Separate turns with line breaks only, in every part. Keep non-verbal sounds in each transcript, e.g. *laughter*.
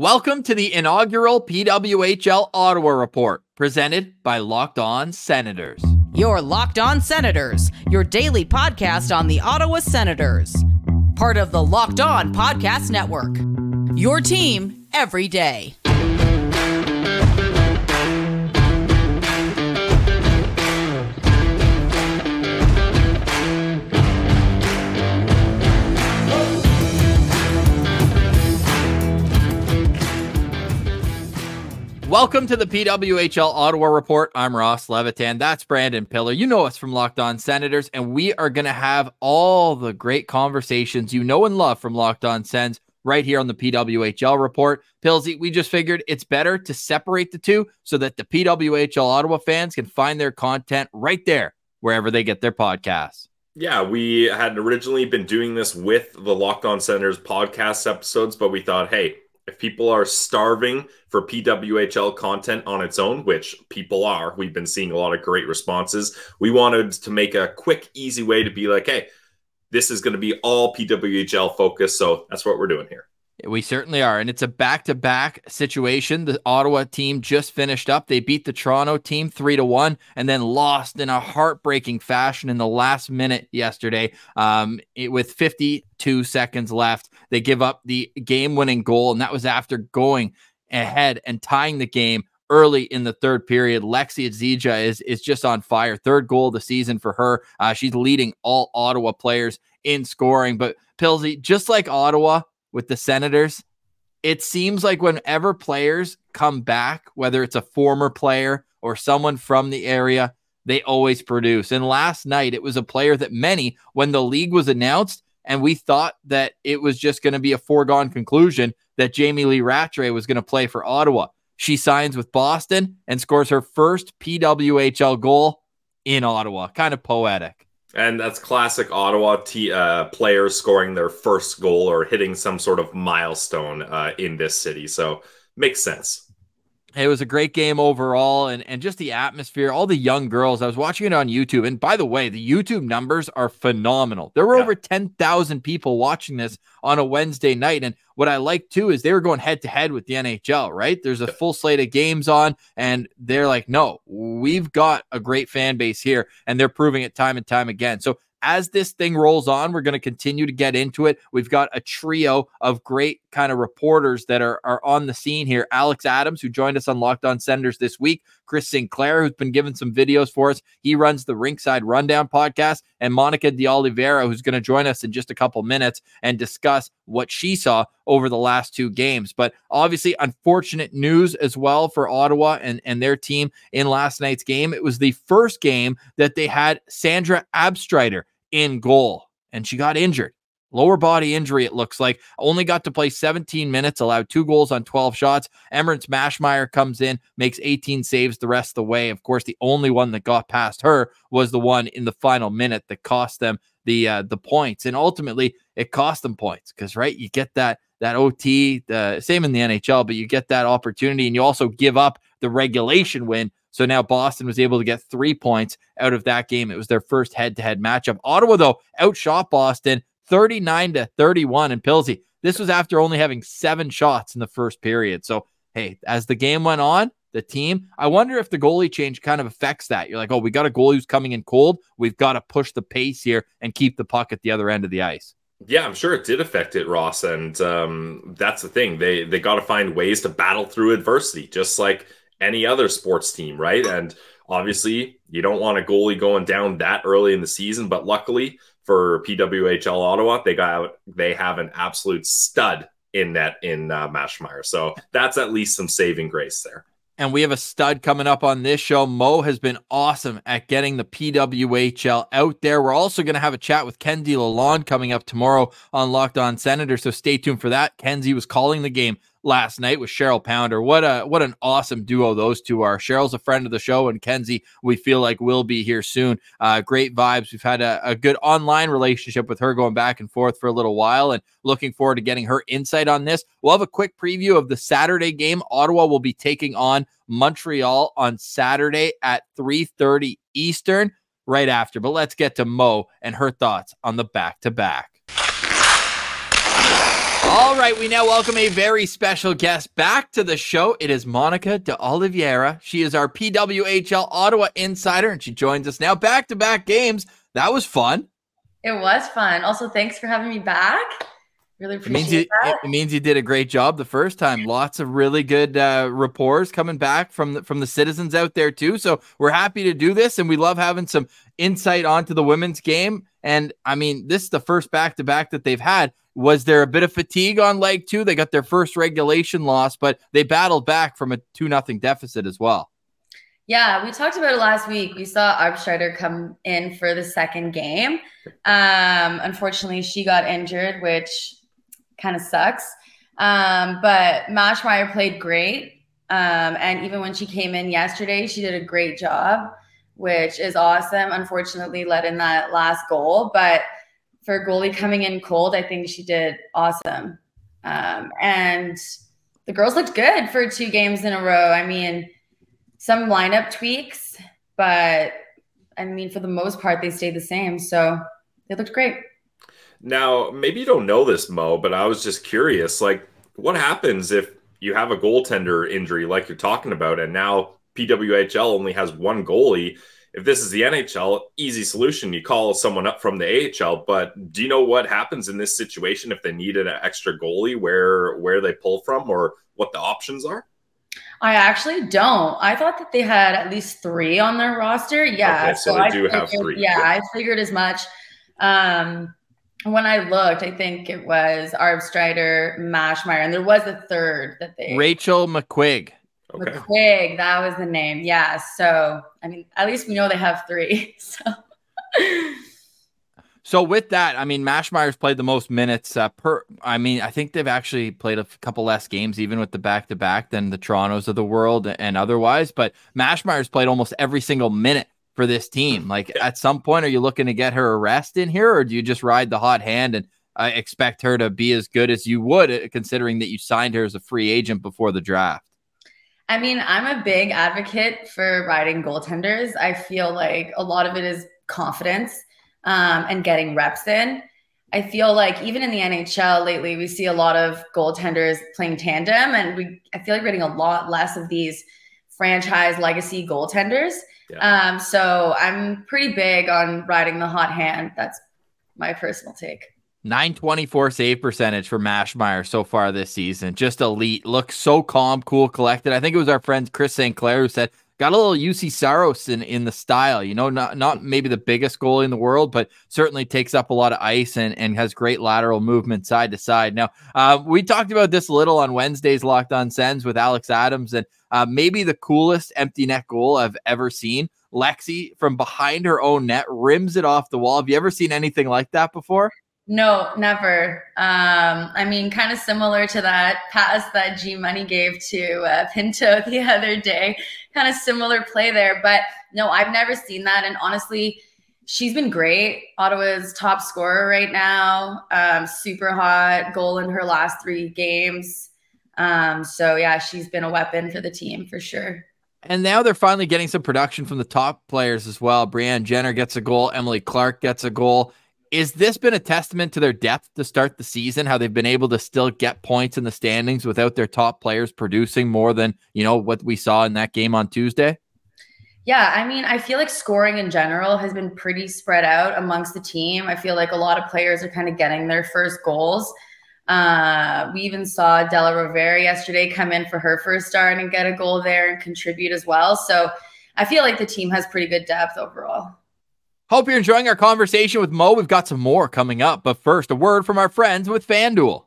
Welcome to the inaugural PWHL Ottawa Report, presented by Locked On Senators.
Your Locked On Senators, your daily podcast on the Ottawa Senators. Part of the Locked On Podcast Network. Your team every day.
Welcome to the PWHL Ottawa Report. I'm Ross Levitan. That's Brandon Piller. You know us from Locked On Senators, and we are going to have all the great conversations you know and love from Locked On Sens right here on the PWHL Report. Pillsy, we just figured it's better to separate the two so that the PWHL Ottawa fans can find their content right there wherever they get their podcasts.
Yeah, we had originally been doing this with the Locked On Senators podcast episodes, but we thought, hey, if people are starving for PWHL content on its own, which people are, we've been seeing a lot of great responses. We wanted to make a quick, easy way to be like, hey, this is going to be all PWHL focused. So that's what we're doing here.
We certainly are. And it's a back to back situation. The Ottawa team just finished up. They beat the Toronto team three to one and then lost in a heartbreaking fashion in the last minute yesterday um, it, with 52 seconds left. They give up the game winning goal. And that was after going ahead and tying the game early in the third period. Lexi Adzija is is just on fire. Third goal of the season for her. Uh, she's leading all Ottawa players in scoring. But Pilsy, just like Ottawa, with the Senators, it seems like whenever players come back, whether it's a former player or someone from the area, they always produce. And last night, it was a player that many, when the league was announced, and we thought that it was just going to be a foregone conclusion that Jamie Lee Rattray was going to play for Ottawa. She signs with Boston and scores her first PWHL goal in Ottawa. Kind of poetic.
And that's classic Ottawa t- uh, players scoring their first goal or hitting some sort of milestone uh, in this city. So makes sense.
It was a great game overall, and, and just the atmosphere, all the young girls. I was watching it on YouTube. And by the way, the YouTube numbers are phenomenal. There were yeah. over 10,000 people watching this on a Wednesday night. And what I like too is they were going head to head with the NHL, right? There's a full slate of games on, and they're like, no, we've got a great fan base here. And they're proving it time and time again. So as this thing rolls on, we're going to continue to get into it. We've got a trio of great kind of reporters that are, are on the scene here. Alex Adams, who joined us on Locked On Senators this week, Chris Sinclair, who's been giving some videos for us. He runs the Rinkside Rundown podcast, and Monica De Oliveira, who's going to join us in just a couple minutes and discuss what she saw over the last two games. But obviously, unfortunate news as well for Ottawa and, and their team in last night's game. It was the first game that they had Sandra Abstreiter in goal, and she got injured. Lower body injury, it looks like. Only got to play 17 minutes, allowed two goals on 12 shots. Emerence Maschmeyer comes in, makes 18 saves the rest of the way. Of course, the only one that got past her was the one in the final minute that cost them the uh, the points. And ultimately, it cost them points because, right, you get that that OT, the same in the NHL, but you get that opportunity and you also give up the regulation win. So now Boston was able to get three points out of that game. It was their first head to head matchup. Ottawa, though, outshot Boston 39 to 31. in Pilsy, this was after only having seven shots in the first period. So, hey, as the game went on, the team, I wonder if the goalie change kind of affects that. You're like, oh, we got a goalie who's coming in cold. We've got to push the pace here and keep the puck at the other end of the ice.
Yeah, I'm sure it did affect it, Ross, and um, that's the thing. They they got to find ways to battle through adversity, just like any other sports team, right? And obviously, you don't want a goalie going down that early in the season, but luckily for PWHL Ottawa, they got they have an absolute stud in net in uh, Maschmeyer. So that's at least some saving grace there.
And we have a stud coming up on this show. Mo has been awesome at getting the PWHL out there. We're also going to have a chat with Kenzie Lalonde coming up tomorrow on Locked On Senator. So stay tuned for that. Kenzie was calling the game last night with Cheryl Pounder. What a what an awesome duo those two are. Cheryl's a friend of the show, and Kenzie we feel like will be here soon. Uh, great vibes. We've had a, a, good online relationship with her going back and forth for a little while, and looking forward to getting her insight on this. We'll have a quick preview of the Saturday game. Ottawa will be taking on Montreal on Saturday at 3:30 Eastern. Right after, but let's get to Mo and her thoughts on the back to back. All right, we now welcome a very special guest back to the show. It is Monica de Oliveira. She is our PWHL Ottawa insider, and she joins us now back to back games. That was fun.
It was fun. Also, thanks for having me back. Really appreciate
it means you,
that.
It means you did a great job the first time. Lots of really good uh, reports coming back from the, from the citizens out there too. So we're happy to do this, and we love having some insight onto the women's game. And I mean, this is the first back to back that they've had. Was there a bit of fatigue on leg two? They got their first regulation loss, but they battled back from a two nothing deficit as well.
Yeah, we talked about it last week. We saw Abstreiter come in for the second game. Um, unfortunately, she got injured, which kind of sucks. Um, but Maschmeyer played great. Um, and even when she came in yesterday, she did a great job, which is awesome. Unfortunately, let in that last goal. But for goalie coming in cold, I think she did awesome. Um, and the girls looked good for two games in a row. I mean, some lineup tweaks, but I mean, for the most part, they stayed the same. So they looked great.
Now, maybe you don't know this, Mo, but I was just curious. Like, what happens if you have a goaltender injury, like you're talking about, and now PWHL only has one goalie? If this is the NHL, easy solution. You call someone up from the AHL. But do you know what happens in this situation if they needed an extra goalie, where where they pull from, or what the options are?
I actually don't. I thought that they had at least three on their roster. Yeah,
okay, so, so, they I do figured, have three.
Yeah, I figured as much. Um, when I looked, I think it was Abstreiter, Maschmeyer, and there was a third that they
Rachel McQuigge.
Okay. McQuigge, that was the name. Yeah. So I mean, at least we know they have three. *laughs* So
So with that, I mean, Maschmeyer's played the most minutes uh, per. I mean, I think they've actually played a couple less games, even with the back to back, than the Torontos of the world and otherwise. But Maschmeyer's played almost every single minute for this team. Like at some point, are you looking to get her a rest in here, or do you just ride the hot hand and uh, expect her to be as good as you would, uh, considering that you signed her as a free agent before the draft?
I mean, I'm a big advocate for riding goaltenders. I feel like a lot of it is confidence um, and getting reps in. I feel like even in the NHL lately, we see a lot of goaltenders playing tandem, and we I feel like we're getting a lot less of these franchise legacy goaltenders. Yeah. Um, so I'm pretty big on riding the hot hand. That's my personal take.
924 save percentage for Maschmeyer so far this season. Just elite. Looks so calm, cool, collected. I think it was our friend Chris St. Clair who said, got a little Juuse Saros in, in the style, you know, not not maybe the biggest goalie in the world, but certainly takes up a lot of ice and, and has great lateral movement side to side. Now, uh, we talked about this a little on Wednesday's Locked On Sens with Alex Adams, and uh, maybe the coolest empty net goal I've ever seen. Lexi from behind her own net rims it off the wall. Have you ever seen anything like that before?
No, never. Um, I mean, kind of similar to that pass that G Money gave to uh, Pinto *laughs* the other day. Kind of similar play there, but no, I've never seen that. And honestly, she's been great. Ottawa's top scorer right now. Um, super hot goal in her last three games. Um, so yeah, she's been a weapon for the team for sure.
And now they're finally getting some production from the top players as well. Brianne Jenner gets a goal. Emily Clark gets a goal. Is this been a testament to their depth to start the season? How they've been able to still get points in the standings without their top players producing more than you know what we saw in that game on Tuesday?
Yeah, I mean, I feel like scoring in general has been pretty spread out amongst the team. I feel like a lot of players are kind of getting their first goals. Uh, we even saw Della Rovere yesterday come in for her first start and get a goal there and contribute as well. So I feel like the team has pretty good depth overall.
Hope you're enjoying our conversation with Mo. We've got some more coming up, but first, a word from our friends with FanDuel.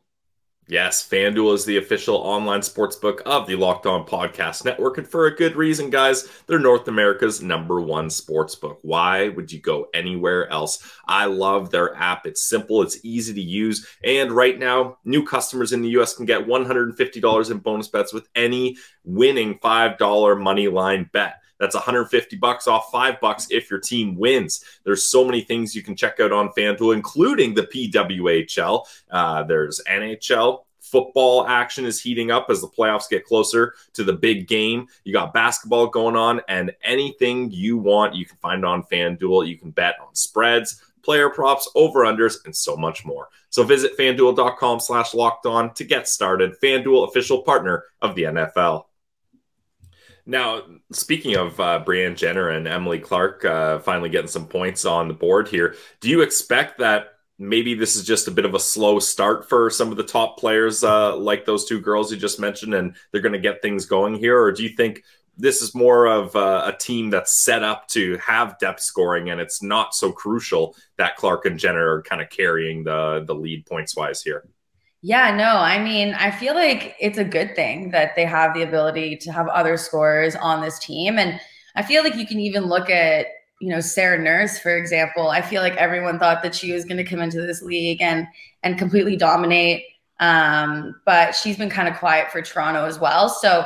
Yes, FanDuel is the official online sportsbook of the Locked On Podcast Network. And for a good reason, guys. They're North America's number one sportsbook. Why would you go anywhere else? I love their app. It's simple, it's easy to use. And right now, new customers in the US can get $150 in bonus bets with any winning $5 money line bet. That's 150 bucks off five bucks if your team wins. There's so many things you can check out on FanDuel, including the PWHL. Uh, there's NHL, football action is heating up as the playoffs get closer to the big game. You got basketball going on, and anything you want, you can find on FanDuel. You can bet on spreads, player props, over-unders, and so much more. So visit fanduel.com slash locked on to get started. FanDuel, official partner of the NFL. Now, speaking of uh, Brianne Jenner and Emily Clark uh, finally getting some points on the board here, do you expect that maybe this is just a bit of a slow start for some of the top players uh, like those two girls you just mentioned, and they're going to get things going here? Or do you think this is more of a, a, team that's set up to have depth scoring, and it's not so crucial that Clark and Jenner are kind of carrying the the lead points wise here?
Yeah, no, I mean, I feel like it's a good thing that they have the ability to have other scorers on this team. And I feel like you can even look at, you know, Sarah Nurse, for example. I feel like everyone thought that she was going to come into this league and and completely dominate. Um, but she's been kind of quiet for Toronto as well. So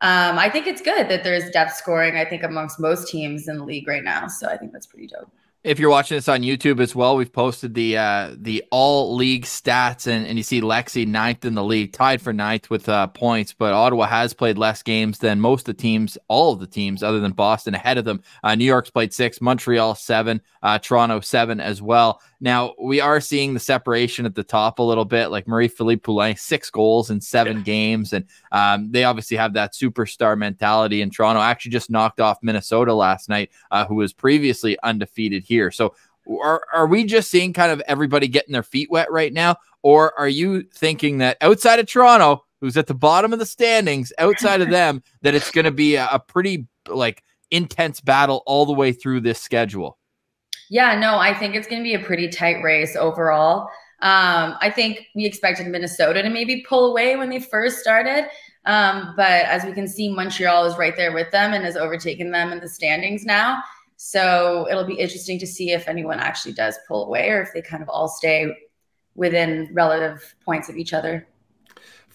um, I think it's good that there's depth scoring, I think, amongst most teams in the league right now. So I think that's pretty dope.
If you're watching this on YouTube as well, we've posted the uh, the all league stats, and, and you see Lexi ninth in the league, tied for ninth with uh, points. But Ottawa has played less games than most of the teams, all of the teams other than Boston ahead of them. Uh, New York's played six, Montreal seven, uh, Toronto seven as well. Now we are seeing the separation at the top a little bit, like Marie Philip Poulin, six goals in seven yeah. games, and um, they obviously have that superstar mentality. in Toronto actually just knocked off Minnesota last night, uh, who was previously undefeated here. So are are we just seeing kind of everybody getting their feet wet right now, or are you thinking that outside of Toronto, who's at the bottom of the standings, outside of *laughs* them, that it's going to be a, a pretty like intense battle all the way through this schedule?
Yeah, no, I think it's going to be a pretty tight race overall. Um, I think we expected Minnesota to maybe pull away when they first started. Um, but as we can see, Montreal is right there with them and has overtaken them in the standings now. So it'll be interesting to see if anyone actually does pull away or if they kind of all stay within relative points of each other.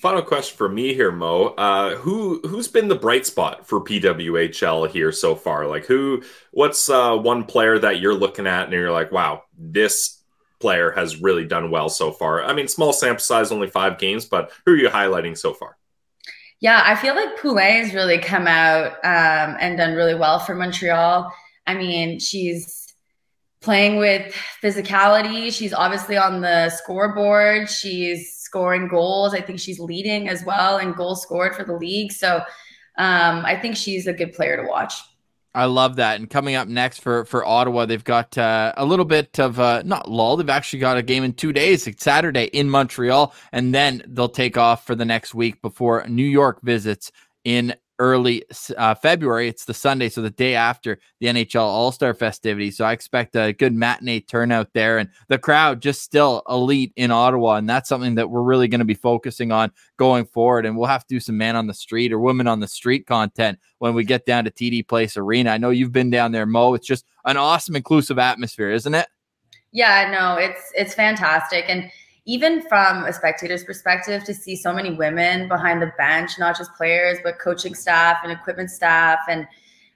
Final question for me here, Mo. Uh, who who's been the bright spot for PWHL here so far? Like, who? What's uh, one player that you're looking at and you're like, wow, this player has really done well so far? I mean, small sample size, only five games, but who are you highlighting so far?
Yeah, I feel like Poulin has really come out um, and done really well for Montreal. I mean, she's playing with physicality. She's obviously on the scoreboard. She's scoring goals. I think she's leading as well in goals scored for the league. So um, I think she's a good player to watch.
I love that. And coming up next for for Ottawa, they've got uh, a little bit of uh, not lull. They've actually got a game in two days. It's Saturday in Montreal, and then they'll take off for the next week before New York visits in early uh, February. It's the Sunday, so the day after the NHL All Star festivities. So I expect a good matinee turnout there, and the crowd just still elite in Ottawa, and that's something that we're really going to be focusing on going forward. And we'll have to do some man on the street or women on the street content when we get down to TD Place Arena. I know you've been down there, Mo. It's just an awesome, inclusive atmosphere, isn't it?
Yeah, no, it's it's fantastic, and even from a spectator's perspective, to see so many women behind the bench, not just players, but coaching staff and equipment staff, and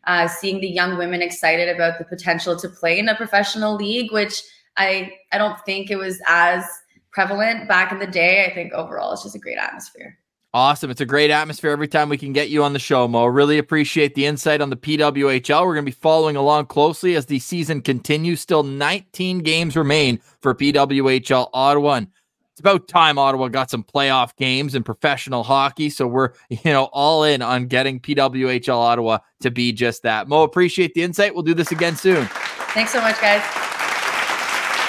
uh, seeing the young women excited about the potential to play in a professional league, which I I don't think it was as prevalent back in the day. I think overall it's just a great atmosphere.
Awesome. It's a great atmosphere every time we can get you on the show, Mo. Really appreciate the insight on the PWHL. We're going to be following along closely as the season continues. Still 19 games remain for PWHL Ottawa. And it's about time Ottawa got some playoff games in professional hockey. So we're, you know, all in on getting PWHL Ottawa to be just that. Mo, appreciate the insight. We'll do this again soon.
Thanks so much, guys.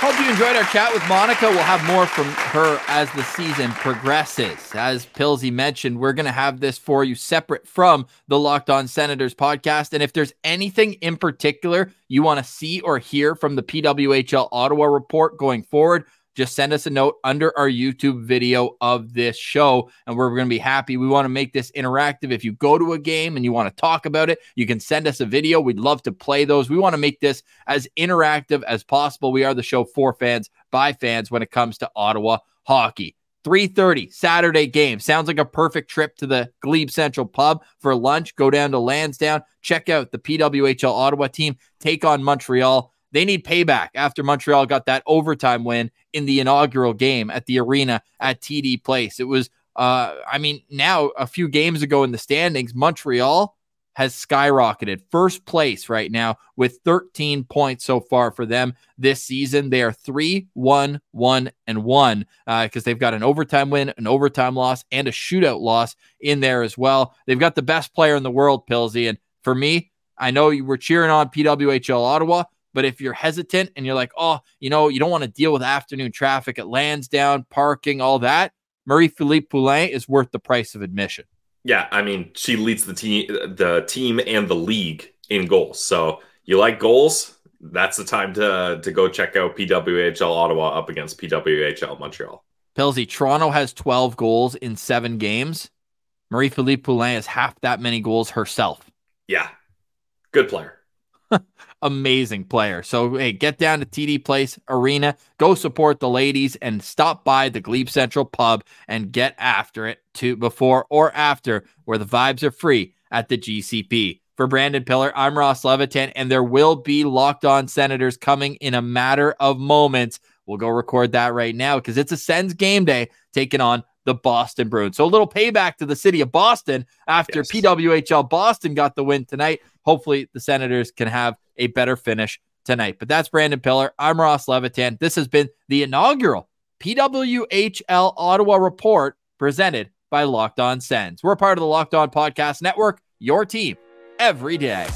Hope you enjoyed our chat with Monica. We'll have more from her as the season progresses. As Pilsy mentioned, we're going to have this for you separate from the Locked On Senators podcast. And if there's anything in particular you want to see or hear from the PWHL Ottawa report going forward, just send us a note under our YouTube video of this show, and we're going to be happy. We want to make this interactive. If you go to a game and you want to talk about it, you can send us a video. We'd love to play those. We want to make this as interactive as possible. We are the show for fans by fans when it comes to Ottawa hockey. 3:30 Saturday game. Sounds like a perfect trip to the Glebe Central pub for lunch. Go down to Lansdowne, check out the PWHL Ottawa team, take on Montreal. They need payback after Montreal got that overtime win in the inaugural game at the arena at TD Place. It was, uh, I mean, now a few games ago in the standings, Montreal has skyrocketed. First place right now with 13 points so far for them this season. They are 3 1 1 and 1 because uh, they've got an overtime win, an overtime loss, and a shootout loss in there as well. They've got the best player in the world, Pilsy. And for me, I know you were cheering on PWHL Ottawa. But if you're hesitant and you're like, oh, you know, you don't want to deal with afternoon traffic at Lansdowne, parking, all that, Marie Philip Poulin is worth the price of admission.
Yeah, I mean, she leads the team, the team and the league in goals. So you like goals? That's the time to to go check out PWHL Ottawa up against PWHL Montreal.
Pilsy, Toronto has 12 goals in seven games. Marie Philip Poulin has half that many goals herself.
Yeah, good player. *laughs*
Amazing player. So, hey, get down to TD Place Arena, go support the ladies, and stop by the Glebe Central pub and get after it to before or after, where the vibes are free at the GCP. For Brandon Piller, I'm Ross Levitan, and there will be locked on senators coming in a matter of moments. We'll go record that right now because it's a Sens game day taking on the Boston Bruins. So a little payback to the city of Boston after yes. PWHL Boston got the win tonight. Hopefully the Senators can have a better finish tonight. But that's Brandon Piller. I'm Ross Levitan. This has been the inaugural PWHL Ottawa report presented by Locked On Sens. We're part of the Locked On Podcast Network, your team every day.